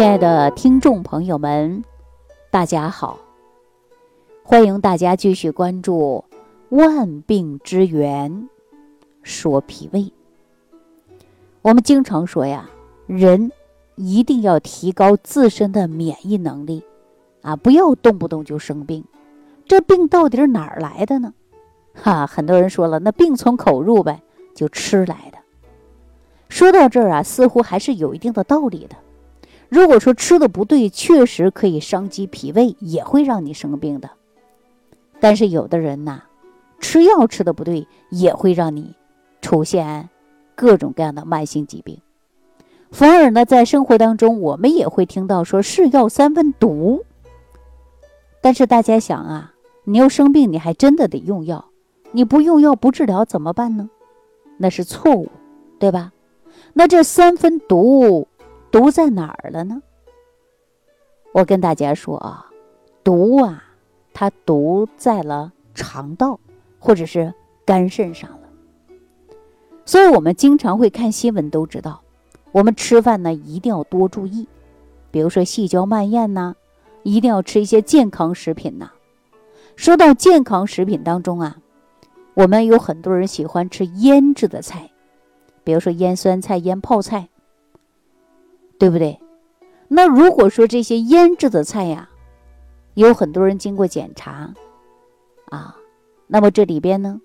亲爱的听众朋友们，大家好！欢迎大家继续关注《万病之源》，说脾胃。我们经常说呀，人一定要提高自身的免疫能力啊，不要动不动就生病。这病到底是哪儿来的呢？哈，很多人说了，那病从口入呗，就吃来的。说到这儿啊，似乎还是有一定的道理的。如果说吃的不对，确实可以伤及脾胃，也会让你生病的。但是有的人呐，吃药吃的不对，也会让你出现各种各样的慢性疾病。反而呢，在生活当中，我们也会听到说是药三分毒。但是大家想啊，你要生病，你还真的得用药，你不用药不治疗怎么办呢？那是错误，对吧？那这三分毒。毒在哪儿了呢？我跟大家说啊，毒啊，它毒在了肠道或者是肝肾上了。所以我们经常会看新闻都知道，我们吃饭呢一定要多注意，比如说细嚼慢咽呐，一定要吃一些健康食品呐。说到健康食品当中啊，我们有很多人喜欢吃腌制的菜，比如说腌酸菜、腌泡菜。对不对？那如果说这些腌制的菜呀，有很多人经过检查，啊，那么这里边呢，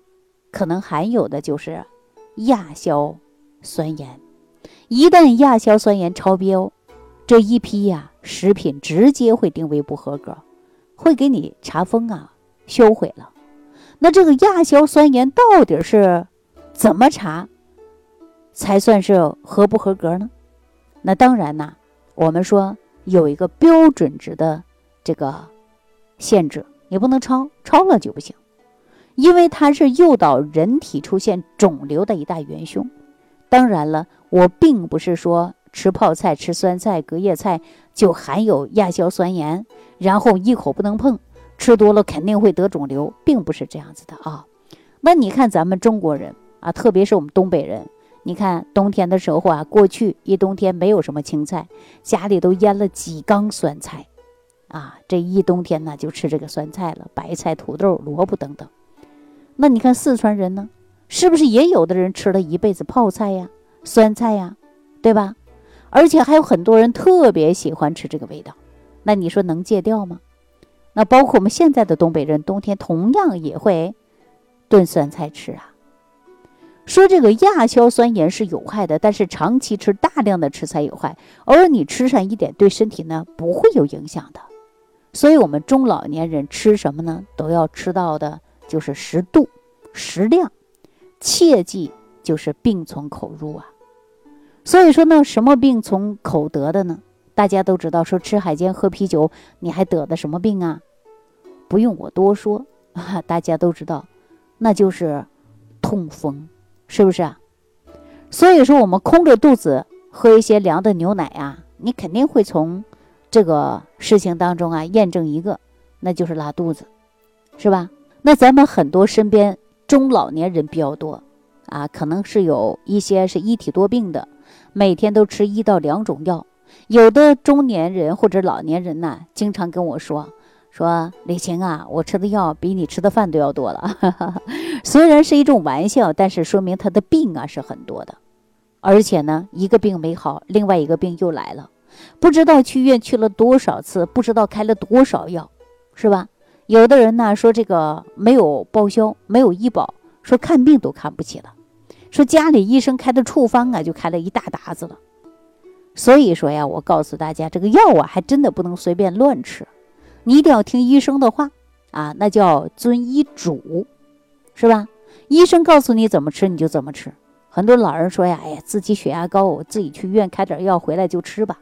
可能含有的就是亚硝酸盐。一旦亚硝酸盐超标，这一批呀食品直接会定为不合格，会给你查封啊，销毁了。那这个亚硝酸盐到底是怎么查才算是合不合格呢？那当然呐，我们说有一个标准值的这个限制，你不能超，超了就不行，因为它是诱导人体出现肿瘤的一大元凶。当然了，我并不是说吃泡菜、吃酸菜、隔夜菜就含有亚硝酸盐，然后一口不能碰，吃多了肯定会得肿瘤，并不是这样子的啊。那你看咱们中国人啊，特别是我们东北人。你看冬天的时候啊，过去一冬天没有什么青菜，家里都腌了几缸酸菜，啊，这一冬天呢就吃这个酸菜了，白菜、土豆、萝卜等等。那你看四川人呢，是不是也有的人吃了一辈子泡菜呀、酸菜呀，对吧？而且还有很多人特别喜欢吃这个味道，那你说能戒掉吗？那包括我们现在的东北人，冬天同样也会炖酸菜吃啊。说这个亚硝酸盐是有害的，但是长期吃大量的吃才有害，偶尔你吃上一点对身体呢不会有影响的。所以，我们中老年人吃什么呢，都要吃到的就是适度、适量，切记就是病从口入啊。所以说呢，什么病从口得的呢？大家都知道，说吃海鲜、喝啤酒，你还得的什么病啊？不用我多说啊，大家都知道，那就是痛风。是不是啊？所以说，我们空着肚子喝一些凉的牛奶啊，你肯定会从这个事情当中啊验证一个，那就是拉肚子，是吧？那咱们很多身边中老年人比较多啊，可能是有一些是一体多病的，每天都吃一到两种药。有的中年人或者老年人呢，经常跟我说。说李晴啊，我吃的药比你吃的饭都要多了。虽然是一种玩笑，但是说明他的病啊是很多的，而且呢，一个病没好，另外一个病又来了，不知道去医院去了多少次，不知道开了多少药，是吧？有的人呢说这个没有报销，没有医保，说看病都看不起了，说家里医生开的处方啊就开了一大沓子了。所以说呀，我告诉大家，这个药啊还真的不能随便乱吃。你一定要听医生的话啊，那叫遵医嘱，是吧？医生告诉你怎么吃，你就怎么吃。很多老人说呀，哎呀，自己血压高，自己去医院开点药回来就吃吧。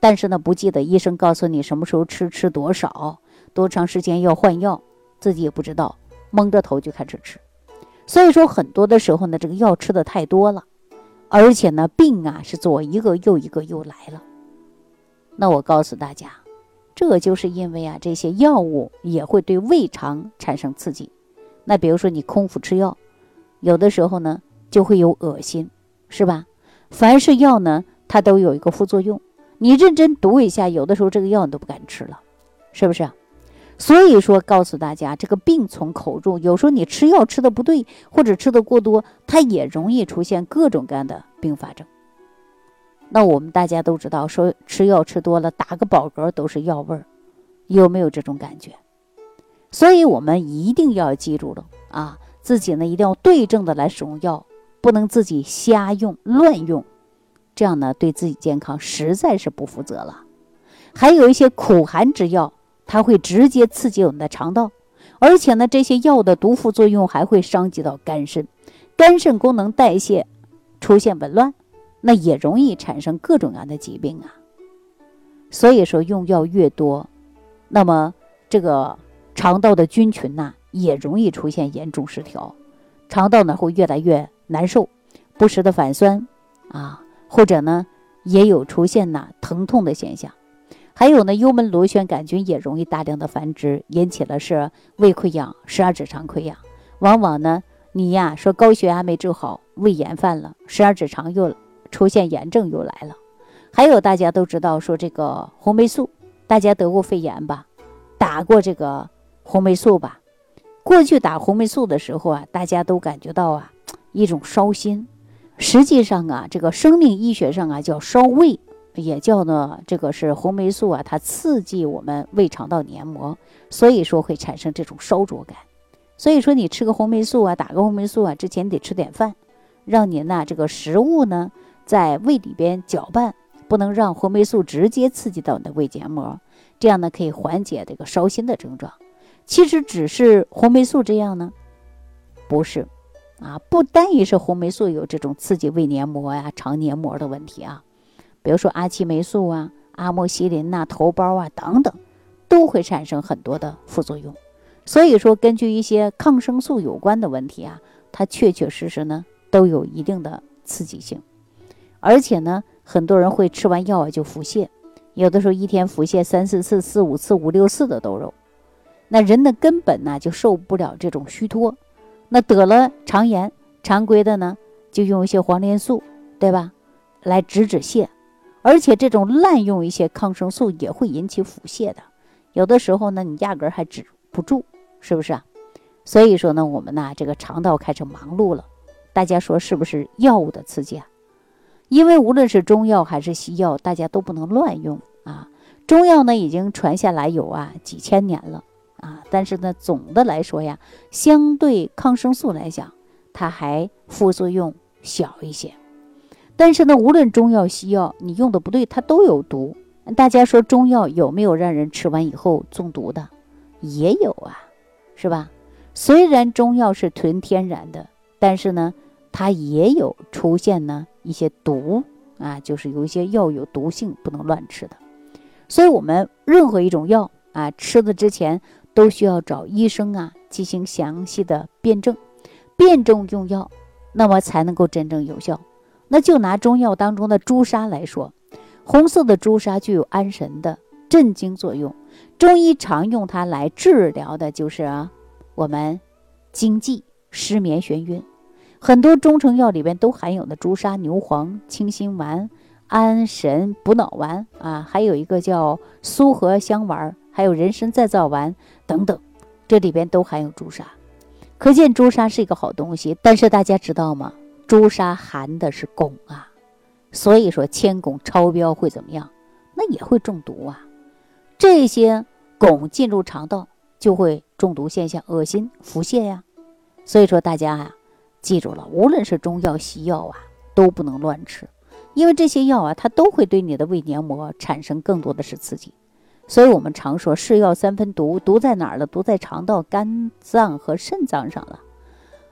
但是呢，不记得医生告诉你什么时候吃，吃多少，多长时间要换药，自己也不知道，蒙着头就开始吃。所以说，很多的时候呢，这个药吃的太多了，而且呢，病啊是左一个右一个又来了。那我告诉大家。这就是因为啊，这些药物也会对胃肠产生刺激。那比如说你空腹吃药，有的时候呢就会有恶心，是吧？凡是药呢，它都有一个副作用。你认真读一下，有的时候这个药你都不敢吃了，是不是？所以说，告诉大家，这个病从口入，有时候你吃药吃的不对，或者吃的过多，它也容易出现各种各样的并发症。那我们大家都知道，说吃药吃多了，打个饱嗝都是药味儿，有没有这种感觉？所以我们一定要记住了啊，自己呢一定要对症的来使用药，不能自己瞎用乱用。这样呢，对自己健康实在是不负责了。还有一些苦寒之药，它会直接刺激我们的肠道，而且呢，这些药的毒副作用还会伤及到肝肾，肝肾功能代谢出现紊乱，那也容易产生各种各样的疾病啊。所以说，用药越多，那么这个肠道的菌群呐，也容易出现严重失调，肠道呢会越来越难受，不时的反酸啊。或者呢，也有出现呐疼痛的现象，还有呢，幽门螺旋杆菌也容易大量的繁殖，引起了是胃溃疡、十二指肠溃疡。往往呢，你呀说高血压没治好，胃炎犯了，十二指肠又出现炎症又来了。还有大家都知道说这个红霉素，大家得过肺炎吧，打过这个红霉素吧。过去打红霉素的时候啊，大家都感觉到啊一种烧心。实际上啊，这个生命医学上啊叫烧胃，也叫呢这个是红霉素啊，它刺激我们胃肠道黏膜，所以说会产生这种烧灼感。所以说你吃个红霉素啊，打个红霉素啊，之前得吃点饭，让您呢这个食物呢在胃里边搅拌，不能让红霉素直接刺激到你的胃黏膜，这样呢可以缓解这个烧心的症状。其实只是红霉素这样呢，不是。啊，不单一是红霉素有这种刺激胃黏膜呀、肠黏膜的问题啊，比如说阿奇霉素啊、阿莫西林呐、头孢啊等等，都会产生很多的副作用。所以说，根据一些抗生素有关的问题啊，它确确实实呢都有一定的刺激性，而且呢，很多人会吃完药啊就腹泻，有的时候一天腹泻三四次、四五次、五六次的都有。那人的根本呢就受不了这种虚脱。那得了肠炎，常规的呢就用一些黄连素，对吧？来止止泻，而且这种滥用一些抗生素也会引起腹泻的。有的时候呢，你压根儿还止不住，是不是啊？所以说呢，我们呢这个肠道开始忙碌了。大家说是不是药物的刺激啊？因为无论是中药还是西药，大家都不能乱用啊。中药呢已经传下来有啊几千年了。啊，但是呢，总的来说呀，相对抗生素来讲，它还副作用小一些。但是呢，无论中药西药，你用的不对，它都有毒。大家说中药有没有让人吃完以后中毒的？也有啊，是吧？虽然中药是纯天然的，但是呢，它也有出现呢一些毒啊，就是有一些药有毒性，不能乱吃的。所以，我们任何一种药啊，吃的之前。都需要找医生啊进行详细的辩证，辩证用药，那么才能够真正有效。那就拿中药当中的朱砂来说，红色的朱砂具有安神的镇惊作用，中医常用它来治疗的就是啊我们惊悸、失眠、眩晕。很多中成药里边都含有的朱砂、牛黄、清心丸、安神补脑丸啊，还有一个叫苏合香丸。还有人参再造丸等等，这里边都含有朱砂，可见朱砂是一个好东西。但是大家知道吗？朱砂含的是汞啊，所以说铅汞超标会怎么样？那也会中毒啊。这些汞进入肠道就会中毒现象，恶心、腹泻呀。所以说大家啊，记住了，无论是中药、西药啊，都不能乱吃，因为这些药啊，它都会对你的胃黏膜产生更多的是刺激。所以我们常说，是药三分毒，毒在哪儿了？毒在肠道、肝脏和肾脏上了。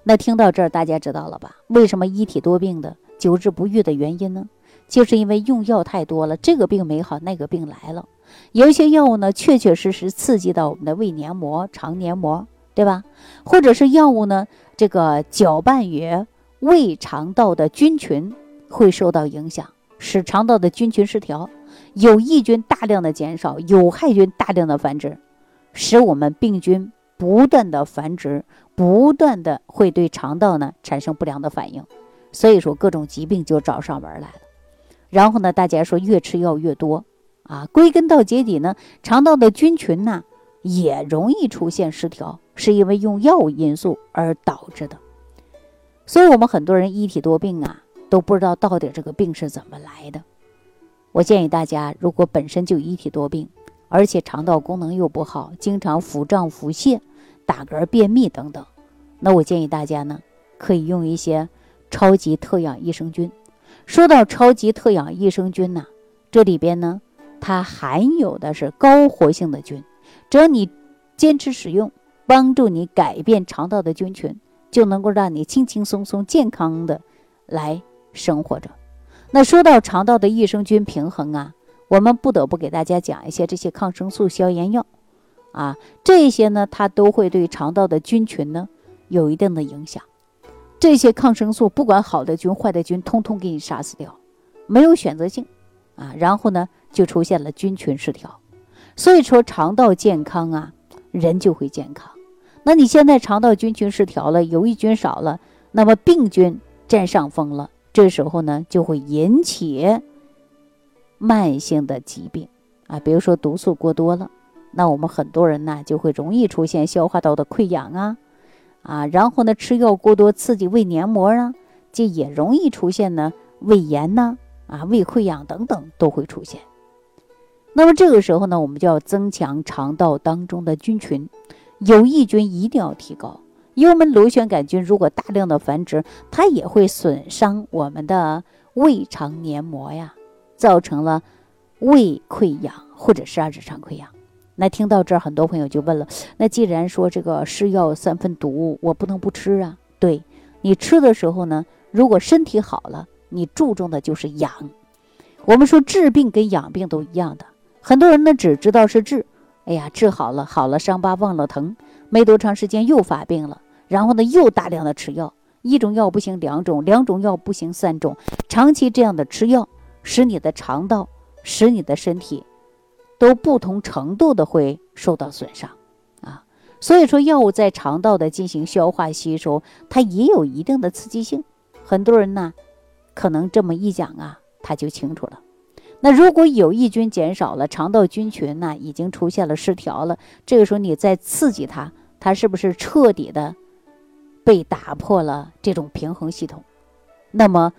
那听到这儿，大家知道了吧？为什么一体多病的久治不愈的原因呢？就是因为用药太多了，这个病没好，那个病来了。有一些药物呢，确确实实刺激到我们的胃黏膜、肠黏膜，对吧？或者是药物呢，这个搅拌于胃肠道的菌群会受到影响，使肠道的菌群失调。有益菌大量的减少，有害菌大量的繁殖，使我们病菌不断的繁殖，不断的会对肠道呢产生不良的反应，所以说各种疾病就找上门来了。然后呢，大家说越吃药越多啊，归根到结底呢，肠道的菌群呢也容易出现失调，是因为用药物因素而导致的。所以，我们很多人一体多病啊，都不知道到底这个病是怎么来的。我建议大家，如果本身就一体多病，而且肠道功能又不好，经常腹胀、腹泻、打嗝、便秘等等，那我建议大家呢，可以用一些超级特养益生菌。说到超级特养益生菌呢，这里边呢，它含有的是高活性的菌，只要你坚持使用，帮助你改变肠道的菌群。就能够让你轻轻松松、健康的来生活着。那说到肠道的益生菌平衡啊，我们不得不给大家讲一些这些抗生素、消炎药啊，这些呢，它都会对肠道的菌群呢有一定的影响。这些抗生素不管好的菌、坏的菌，通通给你杀死掉，没有选择性啊。然后呢，就出现了菌群失调。所以说，肠道健康啊，人就会健康。那你现在肠道菌群失调了，有益菌少了，那么病菌占上风了，这时候呢就会引起慢性的疾病啊，比如说毒素过多了，那我们很多人呢就会容易出现消化道的溃疡啊，啊，然后呢吃药过多刺激胃黏膜啊，这也容易出现呢胃炎呐，啊胃溃疡等等都会出现。那么这个时候呢，我们就要增强肠道当中的菌群。有益菌一定要提高，因为我们螺旋杆菌如果大量的繁殖，它也会损伤我们的胃肠黏膜呀，造成了胃溃疡或者是二指肠溃疡。那听到这儿，很多朋友就问了：那既然说这个是药三分毒，我不能不吃啊？对你吃的时候呢，如果身体好了，你注重的就是养。我们说治病跟养病都一样的，很多人呢只知道是治。哎呀，治好了，好了，伤疤忘了疼，没多长时间又发病了，然后呢，又大量的吃药，一种药不行，两种，两种药不行，三种，长期这样的吃药，使你的肠道，使你的身体，都不同程度的会受到损伤，啊，所以说药物在肠道的进行消化吸收，它也有一定的刺激性，很多人呢，可能这么一讲啊，他就清楚了。那如果有益菌减少了，肠道菌群呢已经出现了失调了，这个时候你再刺激它，它是不是彻底的被打破了这种平衡系统？那么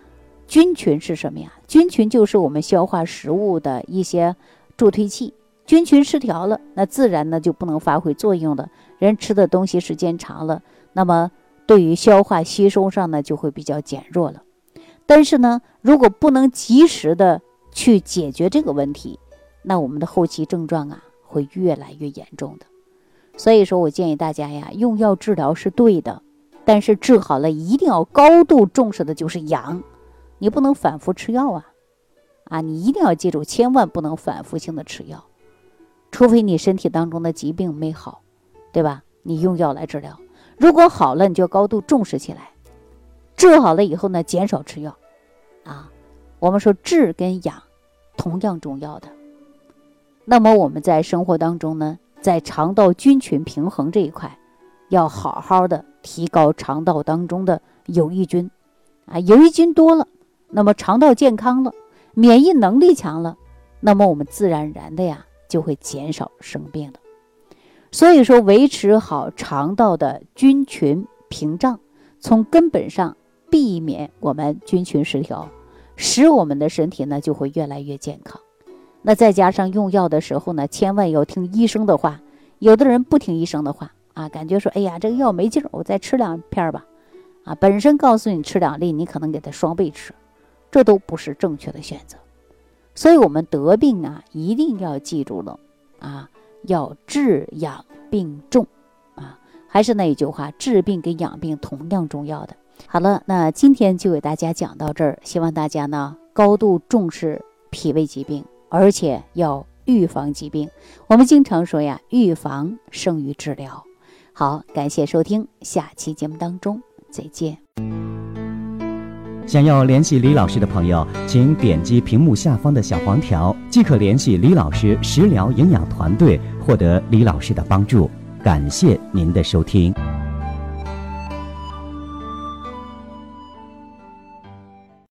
菌群是什么呀？菌群就是我们消化食物的一些助推器，菌群失调了，那自然呢就不能发挥作用了。人吃的东西时间长了，那么对于消化吸收上呢就会比较减弱了。但是呢，如果不能及时的去解决这个问题，那我们的后期症状啊会越来越严重的。所以说我建议大家呀，用药治疗是对的，但是治好了一定要高度重视的就是养，你不能反复吃药啊，啊，你一定要记住，千万不能反复性的吃药，除非你身体当中的疾病没好，对吧？你用药来治疗，如果好了，你就高度重视起来，治好了以后呢，减少吃药，啊。我们说治跟养同样重要的，那么我们在生活当中呢，在肠道菌群平衡这一块，要好好的提高肠道当中的有益菌，啊，有益菌多了，那么肠道健康了，免疫能力强了，那么我们自然而然的呀就会减少生病的。所以说，维持好肠道的菌群屏障，从根本上避免我们菌群失调。使我们的身体呢就会越来越健康，那再加上用药的时候呢，千万要听医生的话。有的人不听医生的话啊，感觉说，哎呀，这个药没劲儿，我再吃两片儿吧。啊，本身告诉你吃两粒，你可能给他双倍吃，这都不是正确的选择。所以，我们得病啊，一定要记住了啊，要治养并重啊。还是那一句话，治病跟养病同样重要的。好了，那今天就给大家讲到这儿。希望大家呢高度重视脾胃疾病，而且要预防疾病。我们经常说呀，预防胜于治疗。好，感谢收听，下期节目当中再见。想要联系李老师的朋友，请点击屏幕下方的小黄条，即可联系李老师食疗营养团队，获得李老师的帮助。感谢您的收听。